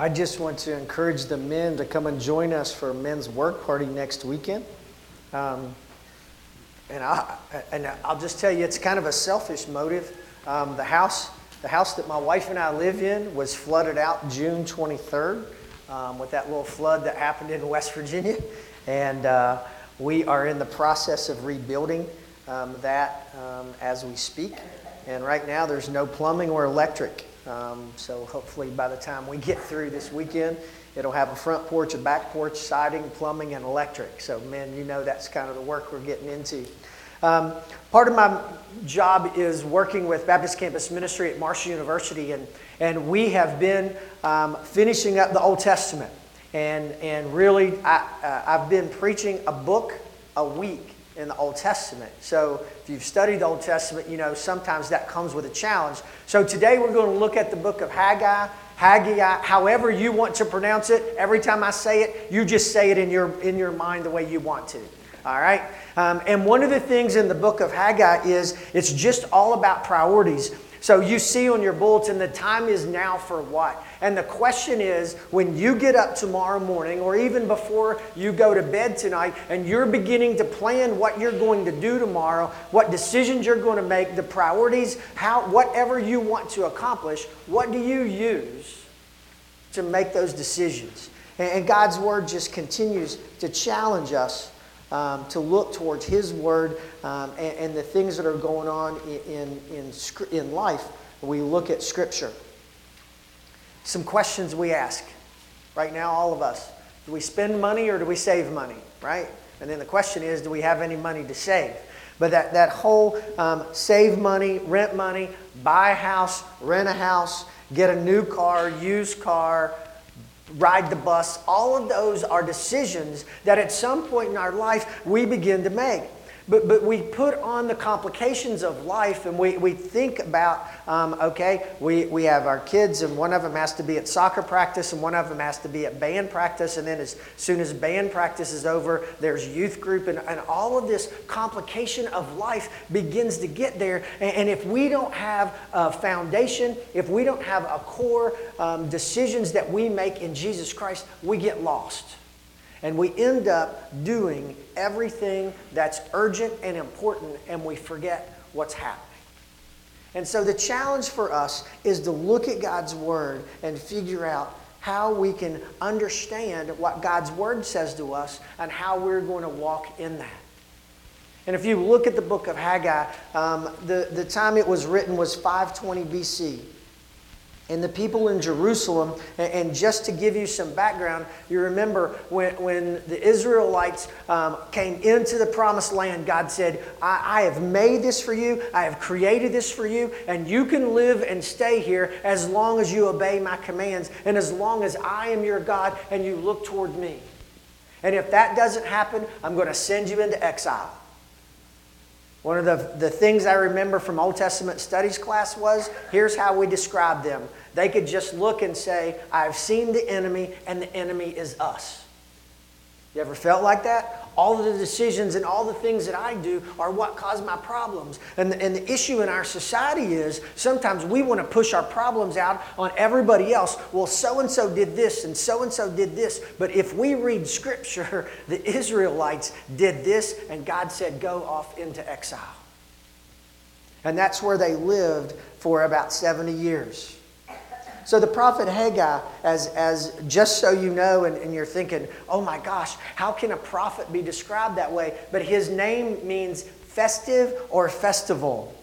I just want to encourage the men to come and join us for men's work party next weekend. Um, and, I, and I'll just tell you, it's kind of a selfish motive. Um, the, house, the house that my wife and I live in was flooded out June 23rd um, with that little flood that happened in West Virginia. And uh, we are in the process of rebuilding um, that um, as we speak. And right now, there's no plumbing or electric. Um, so hopefully, by the time we get through this weekend, it'll have a front porch, a back porch, siding, plumbing, and electric. So, man, you know that's kind of the work we're getting into. Um, part of my job is working with Baptist Campus Ministry at Marshall University, and, and we have been um, finishing up the Old Testament. And, and really, I, uh, I've been preaching a book a week in the Old Testament. So if you've studied the Old Testament, you know sometimes that comes with a challenge. So today we're going to look at the book of Haggai, Haggai, however you want to pronounce it. Every time I say it, you just say it in your, in your mind the way you want to. All right? Um, and one of the things in the book of Haggai is it's just all about priorities. So you see on your bulletin, the time is now for what? And the question is when you get up tomorrow morning, or even before you go to bed tonight, and you're beginning to plan what you're going to do tomorrow, what decisions you're going to make, the priorities, how, whatever you want to accomplish, what do you use to make those decisions? And God's Word just continues to challenge us um, to look towards His Word um, and, and, the things that are going on in, in, in life. We look at Scripture. Some questions we ask right now, all of us. Do we spend money or do we save money, right? And then the question is, do we have any money to save? But that, that whole um, save money, rent money, buy a house, rent a house, get a new car, used car, ride the bus, all of those are decisions that at some point in our life we begin to make. But, but we put on the complications of life and we, we think about, um, okay, we, we have our kids and one of them has to be at soccer practice and one of them has to be at band practice. And then as soon as band practice is over, there's youth group and, and all of this complication of life begins to get there. And, and if we don't have a foundation, if we don't have a core um, decisions that we make in Jesus Christ, we get lost. And we end up doing everything that's urgent and important, and we forget what's happening. And so the challenge for us is to look at God's Word and figure out how we can understand what God's Word says to us and how we're going to walk in that. And if you look at the book of Haggai, um, the, the time it was written was 520 BC and the people in Jerusalem. And just to give you some background, you remember when, when the Israelites um, came into the promised land, God said, I, I have made this for you, I have created this for you, and you can live and stay here as long as you obey my commands and as long as I am your God and you look toward me. And if that doesn't happen, I'm going to send you into exile. One of the, the things I remember from Old Testament studies class was here's how we describe them. They could just look and say, I've seen the enemy, and the enemy is us. You ever felt like that? All of the decisions and all the things that I do are what cause my problems. And the, and the issue in our society is sometimes we want to push our problems out on everybody else. Well, so and so did this and so and so did this. But if we read scripture, the Israelites did this and God said, go off into exile. And that's where they lived for about 70 years. So the prophet Haggai, as, as just so you know, and, and you're thinking, oh my gosh, how can a prophet be described that way? But his name means festive or festival.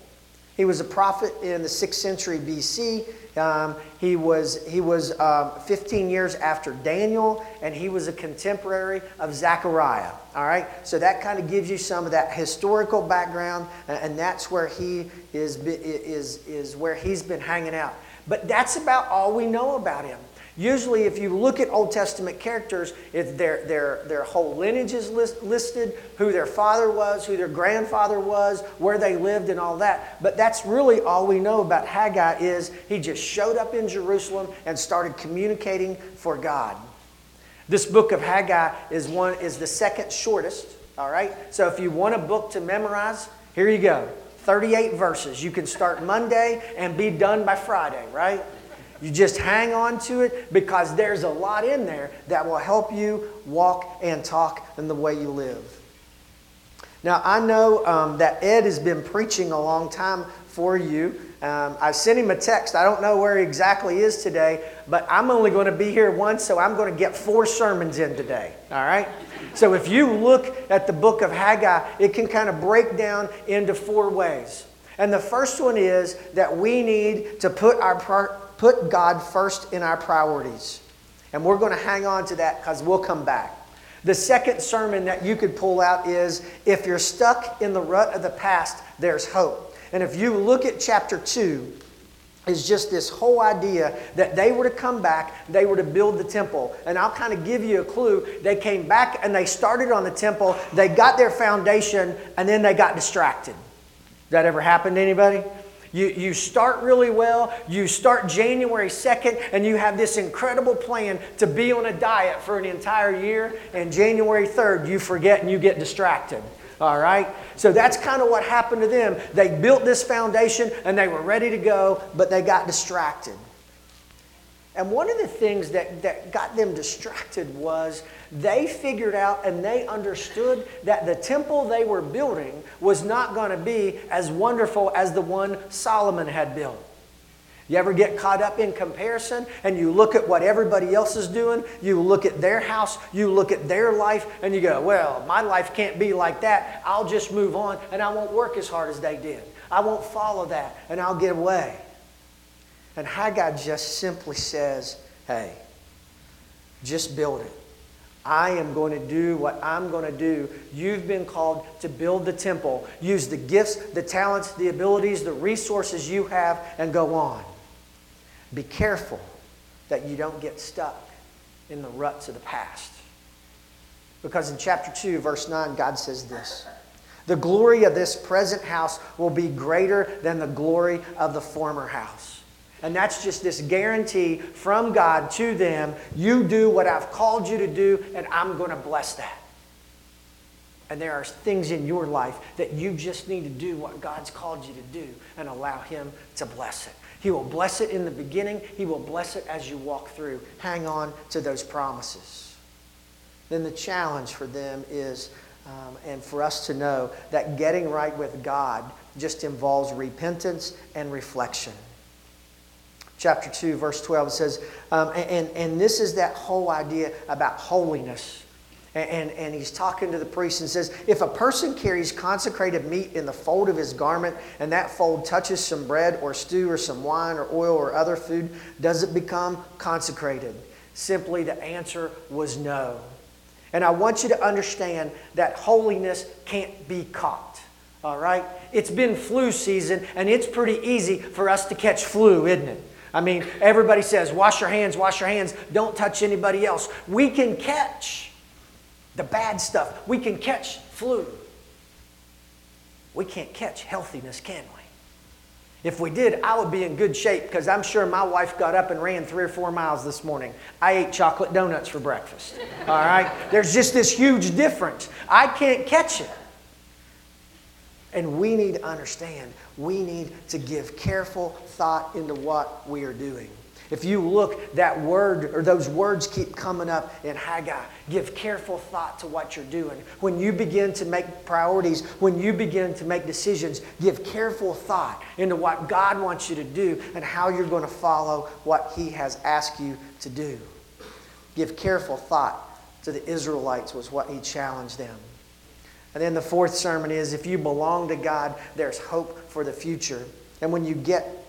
He was a prophet in the 6th century BC. Um, he was, he was um, 15 years after Daniel, and he was a contemporary of Zechariah. All right? So that kind of gives you some of that historical background, and that's where he is, is, is where he's been hanging out. But that's about all we know about him. Usually, if you look at Old Testament characters, their, their, their whole lineage is list, listed, who their father was, who their grandfather was, where they lived, and all that. But that's really all we know about Haggai is he just showed up in Jerusalem and started communicating for God. This book of Haggai is, one, is the second shortest, all right? So if you want a book to memorize, here you go. 38 verses. You can start Monday and be done by Friday, right? You just hang on to it because there's a lot in there that will help you walk and talk in the way you live. Now, I know um, that Ed has been preaching a long time for you. Um, I sent him a text. I don't know where he exactly is today, but I'm only going to be here once, so I'm going to get four sermons in today. All right? So if you look at the book of Haggai, it can kind of break down into four ways. And the first one is that we need to put, our, put God first in our priorities. And we're going to hang on to that because we'll come back. The second sermon that you could pull out is if you're stuck in the rut of the past, there's hope. And if you look at chapter 2, is just this whole idea that they were to come back, they were to build the temple. And I'll kind of give you a clue. They came back and they started on the temple, they got their foundation, and then they got distracted. That ever happened to anybody? You, you start really well, you start January 2nd, and you have this incredible plan to be on a diet for an entire year, and January 3rd, you forget and you get distracted. All right? So that's kind of what happened to them. They built this foundation and they were ready to go, but they got distracted. And one of the things that, that got them distracted was they figured out and they understood that the temple they were building was not going to be as wonderful as the one Solomon had built. You ever get caught up in comparison and you look at what everybody else is doing, you look at their house, you look at their life, and you go, Well, my life can't be like that. I'll just move on and I won't work as hard as they did. I won't follow that and I'll get away. And Haggai just simply says, Hey, just build it. I am going to do what I'm going to do. You've been called to build the temple. Use the gifts, the talents, the abilities, the resources you have, and go on. Be careful that you don't get stuck in the ruts of the past. Because in chapter 2, verse 9, God says this The glory of this present house will be greater than the glory of the former house. And that's just this guarantee from God to them you do what I've called you to do, and I'm going to bless that. And there are things in your life that you just need to do what God's called you to do and allow Him to bless it. He will bless it in the beginning, He will bless it as you walk through. Hang on to those promises. Then the challenge for them is, um, and for us to know, that getting right with God just involves repentance and reflection chapter 2, verse 12, it says, um, and, and this is that whole idea about holiness. And, and he's talking to the priest and says, If a person carries consecrated meat in the fold of his garment, and that fold touches some bread or stew or some wine or oil or other food, does it become consecrated? Simply, the answer was no. And I want you to understand that holiness can't be caught. All right? It's been flu season, and it's pretty easy for us to catch flu, isn't it? I mean, everybody says, wash your hands, wash your hands, don't touch anybody else. We can catch the bad stuff, we can catch flu. We can't catch healthiness, can we? If we did, I would be in good shape because I'm sure my wife got up and ran three or four miles this morning. I ate chocolate donuts for breakfast. All right? There's just this huge difference. I can't catch it. And we need to understand, we need to give careful thought into what we are doing. If you look, that word or those words keep coming up in Haggai. Give careful thought to what you're doing. When you begin to make priorities, when you begin to make decisions, give careful thought into what God wants you to do and how you're going to follow what He has asked you to do. Give careful thought to the Israelites, was what He challenged them. And then the fourth sermon is if you belong to God, there's hope for the future. And when you get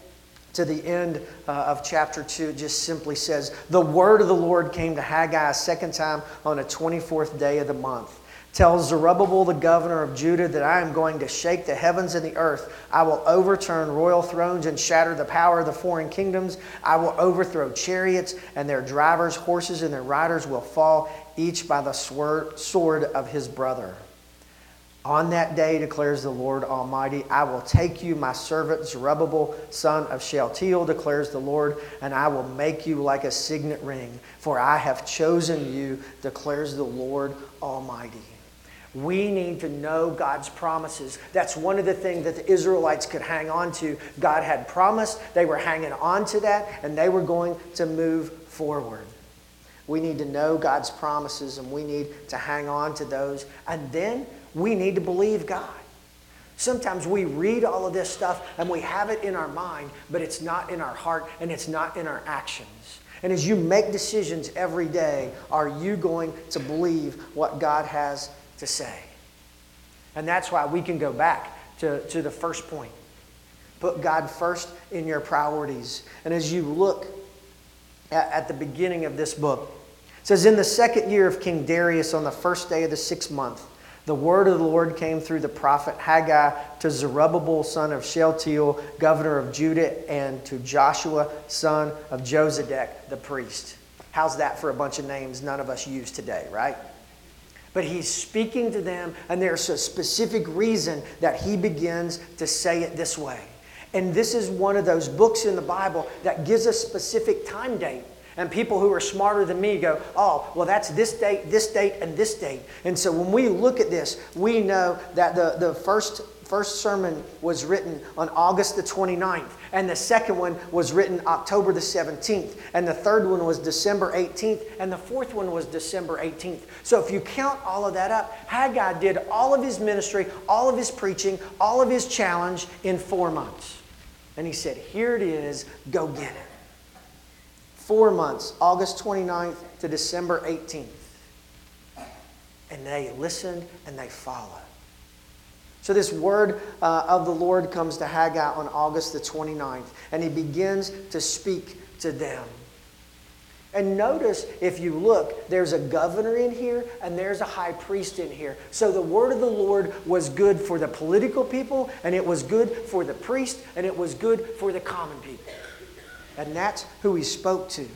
to the end uh, of chapter 2, it just simply says, The word of the Lord came to Haggai a second time on the 24th day of the month. Tells Zerubbabel, the governor of Judah, that I am going to shake the heavens and the earth. I will overturn royal thrones and shatter the power of the foreign kingdoms. I will overthrow chariots, and their drivers, horses, and their riders will fall, each by the sword of his brother. On that day, declares the Lord Almighty, I will take you, my servant Zerubbabel, son of Shealtiel, declares the Lord, and I will make you like a signet ring, for I have chosen you, declares the Lord Almighty. We need to know God's promises. That's one of the things that the Israelites could hang on to. God had promised, they were hanging on to that, and they were going to move forward. We need to know God's promises and we need to hang on to those. And then we need to believe God. Sometimes we read all of this stuff and we have it in our mind, but it's not in our heart and it's not in our actions. And as you make decisions every day, are you going to believe what God has to say? And that's why we can go back to, to the first point. Put God first in your priorities. And as you look at the beginning of this book, it says, In the second year of King Darius, on the first day of the sixth month, the word of the Lord came through the prophet Haggai to Zerubbabel, son of Shealtiel, governor of Judah, and to Joshua, son of Josedek, the priest. How's that for a bunch of names none of us use today, right? But he's speaking to them, and there's a specific reason that he begins to say it this way. And this is one of those books in the Bible that gives a specific time date. And people who are smarter than me go, oh, well, that's this date, this date, and this date. And so when we look at this, we know that the, the first, first sermon was written on August the 29th, and the second one was written October the 17th, and the third one was December 18th, and the fourth one was December 18th. So if you count all of that up, Haggai did all of his ministry, all of his preaching, all of his challenge in four months. And he said, Here it is, go get it four months, August 29th to December 18th. And they listened and they followed. So, this word uh, of the Lord comes to Haggai on August the 29th, and he begins to speak to them. And notice, if you look, there's a governor in here and there's a high priest in here. So the word of the Lord was good for the political people, and it was good for the priest, and it was good for the common people. And that's who he spoke to.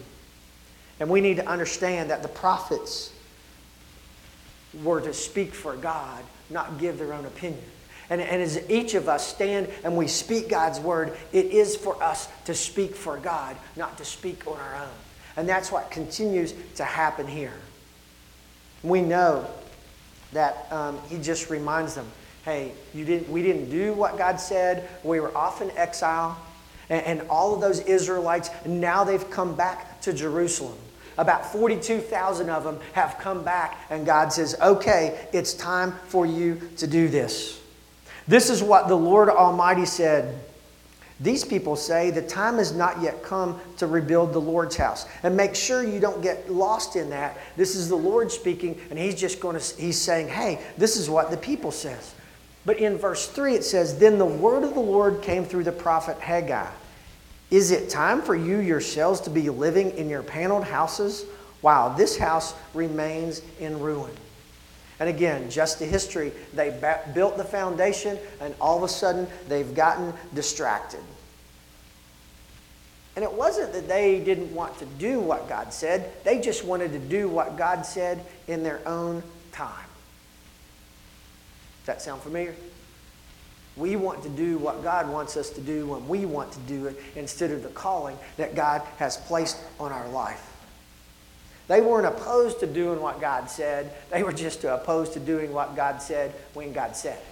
And we need to understand that the prophets were to speak for God, not give their own opinion. And, and as each of us stand and we speak God's word, it is for us to speak for God, not to speak on our own. And that's what continues to happen here. We know that um, he just reminds them hey, you didn't, we didn't do what God said. We were off in exile and, and all of those Israelites, now they've come back to Jerusalem. About 42,000 of them have come back, and God says, Okay, it's time for you to do this. This is what the Lord Almighty said. These people say the time has not yet come to rebuild the Lord's house. And make sure you don't get lost in that. This is the Lord speaking, and He's just going to, He's saying, Hey, this is what the people says. But in verse 3, it says, Then the word of the Lord came through the prophet Haggai. Is it time for you yourselves to be living in your paneled houses while this house remains in ruin? And again, just the history, they built the foundation and all of a sudden they've gotten distracted. And it wasn't that they didn't want to do what God said, they just wanted to do what God said in their own time. Does that sound familiar? We want to do what God wants us to do when we want to do it instead of the calling that God has placed on our life. They weren't opposed to doing what God said, they were just opposed to doing what God said when God said it.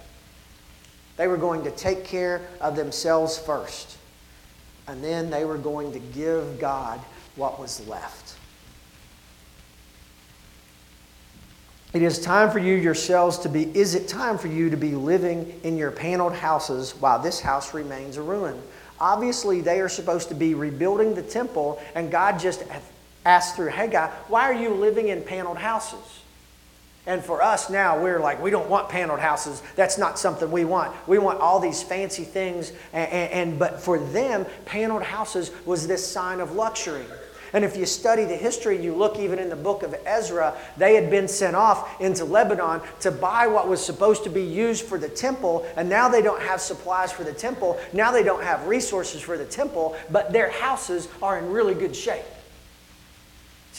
They were going to take care of themselves first, and then they were going to give God what was left. It is time for you yourselves to be, is it time for you to be living in your paneled houses while this house remains a ruin? Obviously, they are supposed to be rebuilding the temple, and God just asked through Haggai, Why are you living in paneled houses? And for us now, we're like, we don't want paneled houses. That's not something we want. We want all these fancy things. And, and, and but for them, paneled houses was this sign of luxury. And if you study the history, you look even in the book of Ezra, they had been sent off into Lebanon to buy what was supposed to be used for the temple, and now they don't have supplies for the temple. Now they don't have resources for the temple, but their houses are in really good shape.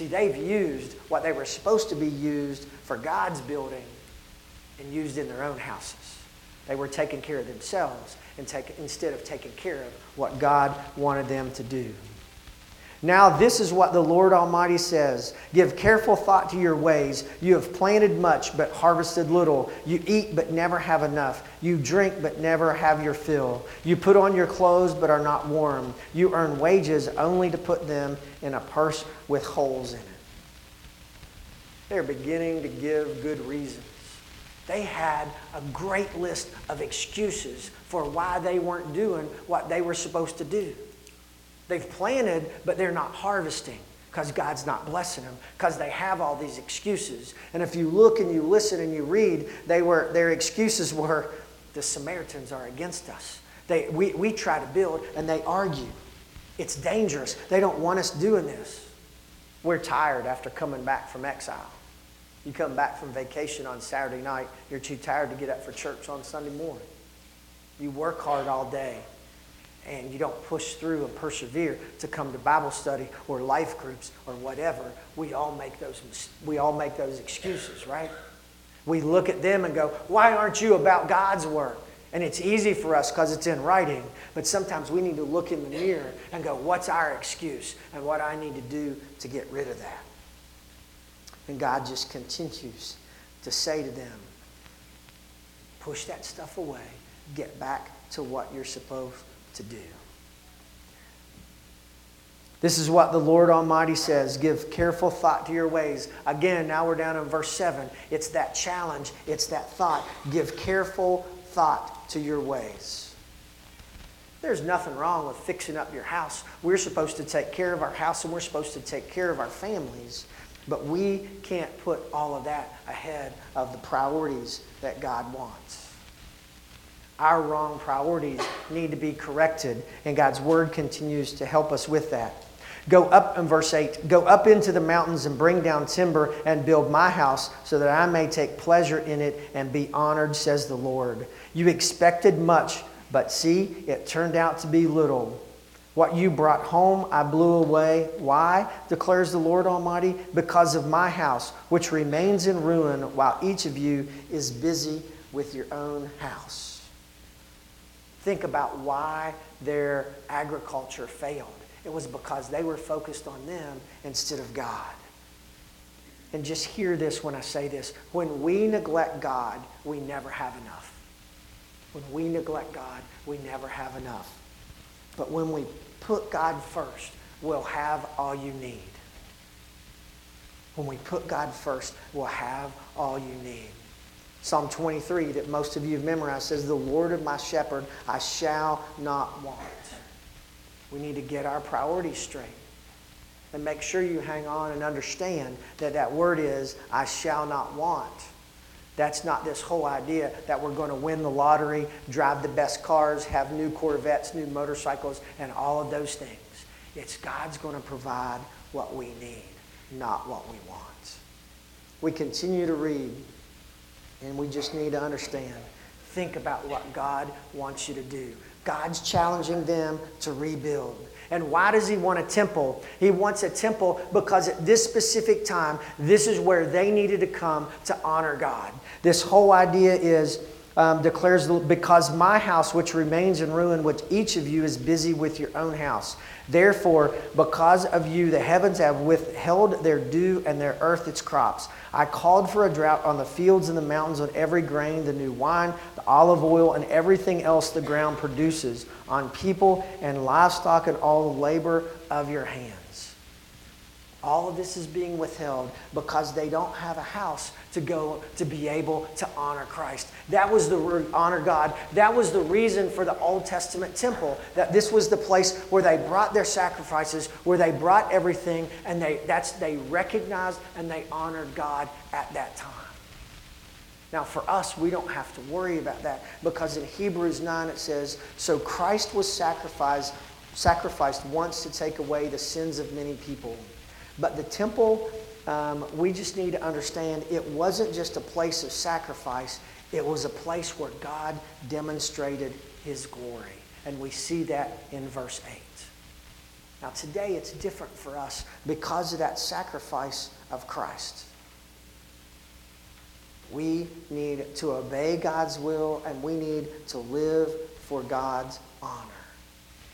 See, they've used what they were supposed to be used for God's building and used in their own houses. They were taking care of themselves and take, instead of taking care of what God wanted them to do. Now, this is what the Lord Almighty says Give careful thought to your ways. You have planted much, but harvested little. You eat, but never have enough. You drink, but never have your fill. You put on your clothes, but are not warm. You earn wages only to put them in a purse with holes in it. They're beginning to give good reasons. They had a great list of excuses for why they weren't doing what they were supposed to do. They've planted, but they're not harvesting because God's not blessing them because they have all these excuses. And if you look and you listen and you read, they were, their excuses were the Samaritans are against us. They, we, we try to build and they argue. It's dangerous. They don't want us doing this. We're tired after coming back from exile. You come back from vacation on Saturday night, you're too tired to get up for church on Sunday morning. You work hard all day and you don't push through and persevere to come to Bible study or life groups or whatever, we all make those we all make those excuses, right? We look at them and go, "Why aren't you about God's work?" And it's easy for us because it's in writing, but sometimes we need to look in the mirror and go, "What's our excuse and what I need to do to get rid of that?" And God just continues to say to them, "Push that stuff away. Get back to what you're supposed to do. This is what the Lord Almighty says give careful thought to your ways. Again, now we're down in verse 7. It's that challenge, it's that thought. Give careful thought to your ways. There's nothing wrong with fixing up your house. We're supposed to take care of our house and we're supposed to take care of our families. But we can't put all of that ahead of the priorities that God wants. Our wrong priorities need to be corrected, and God's word continues to help us with that. Go up in verse 8 Go up into the mountains and bring down timber and build my house so that I may take pleasure in it and be honored, says the Lord. You expected much, but see, it turned out to be little. What you brought home, I blew away. Why? declares the Lord Almighty. Because of my house, which remains in ruin, while each of you is busy with your own house. Think about why their agriculture failed. It was because they were focused on them instead of God. And just hear this when I say this. When we neglect God, we never have enough. When we neglect God, we never have enough. But when we put God first, we'll have all you need. When we put God first, we'll have all you need. Psalm 23 that most of you have memorized says, The Lord of my shepherd, I shall not want. We need to get our priorities straight. And make sure you hang on and understand that that word is, I shall not want. That's not this whole idea that we're going to win the lottery, drive the best cars, have new Corvettes, new motorcycles, and all of those things. It's God's going to provide what we need, not what we want. We continue to read and we just need to understand. Think about what God wants you to do. God's challenging them to rebuild. And why does He want a temple? He wants a temple because at this specific time, this is where they needed to come to honor God. This whole idea is um, declares, Because my house, which remains in ruin, which each of you is busy with your own house. Therefore, because of you, the heavens have withheld their dew and their earth its crops. I called for a drought on the fields and the mountains, on every grain, the new wine, the olive oil, and everything else the ground produces, on people and livestock and all the labor of your hands. All of this is being withheld because they don't have a house to go to be able to honor Christ. That was the honor God. That was the reason for the Old Testament temple. That this was the place where they brought their sacrifices, where they brought everything, and they that's they recognized and they honored God at that time. Now, for us, we don't have to worry about that because in Hebrews 9 it says, So Christ was sacrificed, sacrificed once to take away the sins of many people. But the temple, um, we just need to understand it wasn't just a place of sacrifice, it was a place where God demonstrated his glory. And we see that in verse 8. Now, today it's different for us because of that sacrifice of Christ. We need to obey God's will and we need to live for God's honor.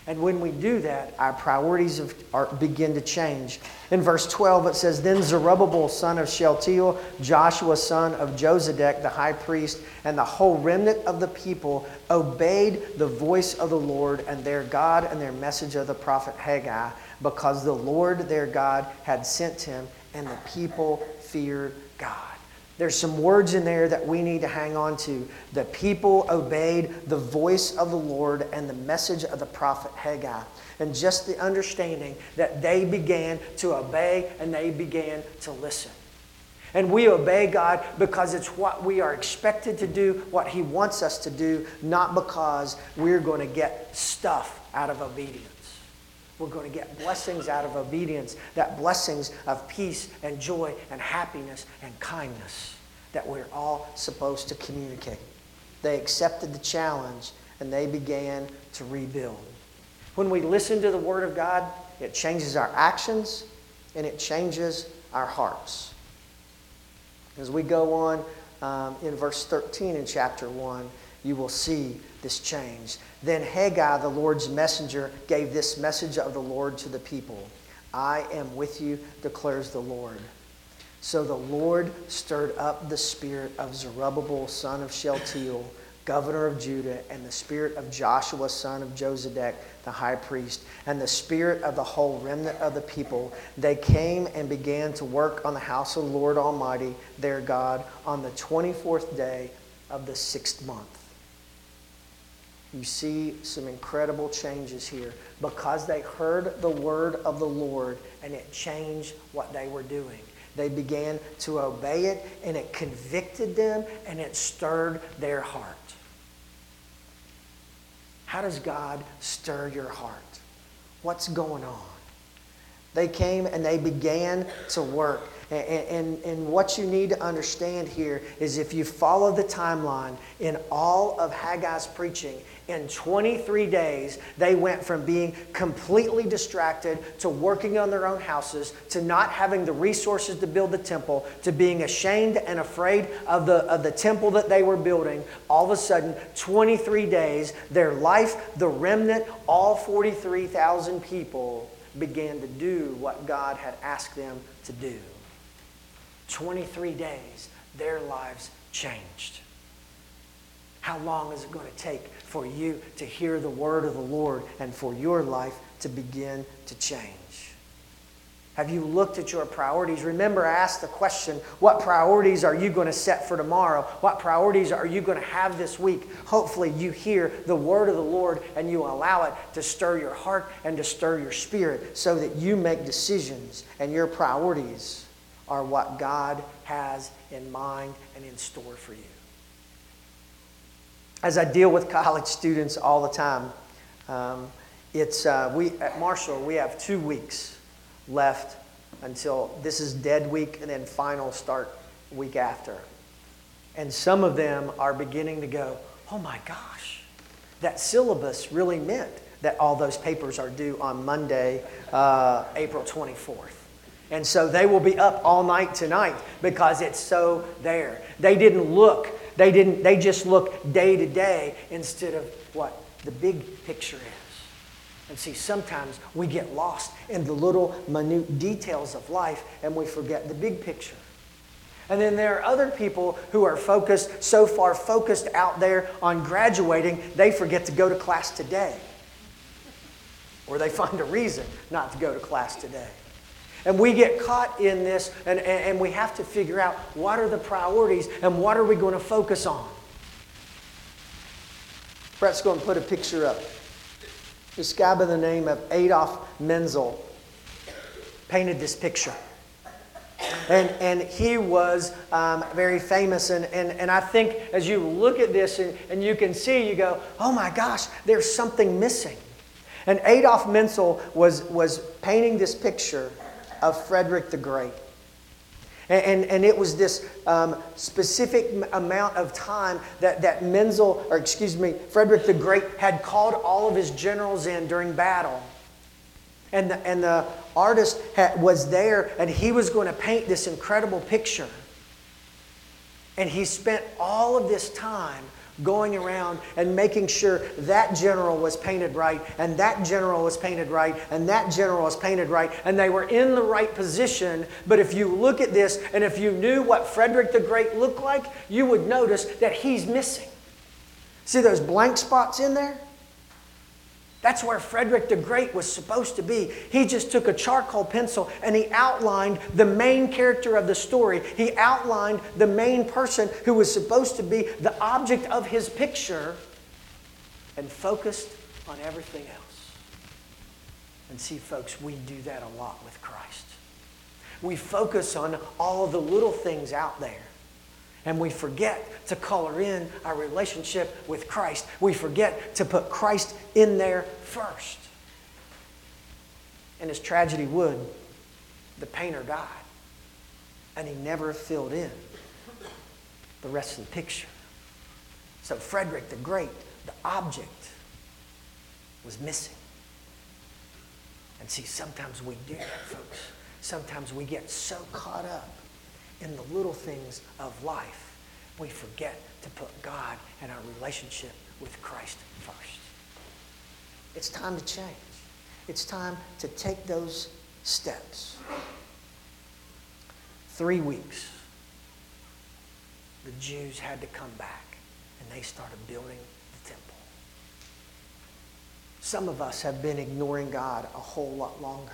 And when we do that, our priorities of, are, begin to change. In verse 12, it says, Then Zerubbabel, son of Shealtiel, Joshua, son of Josedek, the high priest, and the whole remnant of the people obeyed the voice of the Lord and their God and their message of the prophet Haggai, because the Lord their God had sent him, and the people feared God. There's some words in there that we need to hang on to. The people obeyed the voice of the Lord and the message of the prophet Haggai. And just the understanding that they began to obey and they began to listen. And we obey God because it's what we are expected to do, what He wants us to do, not because we're going to get stuff out of obedience. We're going to get blessings out of obedience, that blessings of peace and joy and happiness and kindness that we're all supposed to communicate. They accepted the challenge and they began to rebuild. When we listen to the Word of God, it changes our actions and it changes our hearts. As we go on um, in verse 13 in chapter 1, you will see this change. Then Haggai, the Lord's messenger, gave this message of the Lord to the people I am with you, declares the Lord. So the Lord stirred up the spirit of Zerubbabel, son of Shealtiel, governor of Judah, and the spirit of Joshua, son of Josedek, the high priest, and the spirit of the whole remnant of the people. They came and began to work on the house of the Lord Almighty, their God, on the 24th day of the sixth month. You see some incredible changes here because they heard the word of the Lord and it changed what they were doing. They began to obey it and it convicted them and it stirred their heart. How does God stir your heart? What's going on? They came and they began to work. And, and, what you need to understand here is if you follow the timeline in all of Haggai's preaching, in 23 days, they went from being completely distracted to working on their own houses to not having the resources to build the temple to being ashamed and afraid of the, of the temple that they were building. All of a sudden, 23 days, their life, the remnant, all 43,000 people began to do what God had asked them to do. 23 days, their lives changed. How long is it going to take for you to hear the word of the Lord and for your life to begin to change? Have you looked at your priorities? Remember, I asked the question what priorities are you going to set for tomorrow? What priorities are you going to have this week? Hopefully, you hear the word of the Lord and you allow it to stir your heart and to stir your spirit so that you make decisions and your priorities are what God has in mind and in store for you. As I deal with college students all the time, um, it's, uh, we, at Marshall, we have two weeks left until this is dead week and then final start week after. And some of them are beginning to go, oh my gosh, that syllabus really meant that all those papers are due on Monday, uh, April 24th. And so they will be up all night tonight because it's so there. They didn't look, they didn't they just look day to day instead of what the big picture is. And see, sometimes we get lost in the little minute details of life and we forget the big picture. And then there are other people who are focused, so far focused out there on graduating, they forget to go to class today. Or they find a reason not to go to class today. And we get caught in this, and, and, and we have to figure out what are the priorities and what are we going to focus on. Brett's going to put a picture up. This guy by the name of Adolf Menzel painted this picture. And, and he was um, very famous. And, and, and I think as you look at this and, and you can see, you go, oh my gosh, there's something missing. And Adolf Menzel was, was painting this picture of Frederick the Great. And, and, and it was this um, specific amount of time that, that Menzel, or excuse me, Frederick the Great had called all of his generals in during battle. And the, and the artist had, was there, and he was going to paint this incredible picture. And he spent all of this time going around and making sure that general was painted right, and that general was painted right, and that general was painted right, and they were in the right position. But if you look at this, and if you knew what Frederick the Great looked like, you would notice that he's missing. See those blank spots in there? That's where Frederick the Great was supposed to be. He just took a charcoal pencil and he outlined the main character of the story. He outlined the main person who was supposed to be the object of his picture and focused on everything else. And see, folks, we do that a lot with Christ. We focus on all the little things out there and we forget to color in our relationship with Christ. We forget to put Christ in there first. And as tragedy would, the painter died, and he never filled in the rest of the picture. So, Frederick the Great, the object, was missing. And see, sometimes we do that, folks. Sometimes we get so caught up in the little things of life, we forget to put God and our relationship with Christ first. It's time to change. It's time to take those steps. Three weeks, the Jews had to come back and they started building the temple. Some of us have been ignoring God a whole lot longer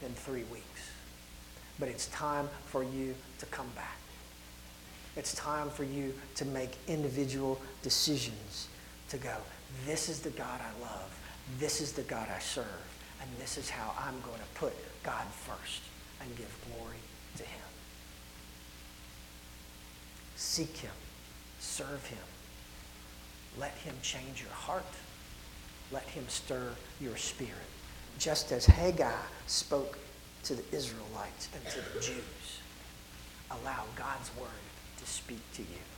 than three weeks. But it's time for you to come back. It's time for you to make individual decisions to go, this is the God I love. This is the God I serve. And this is how I'm going to put God first and give glory to Him. Seek Him. Serve Him. Let Him change your heart. Let Him stir your spirit. Just as Haggai spoke to the Israelites and to the Jews. Allow God's word to speak to you.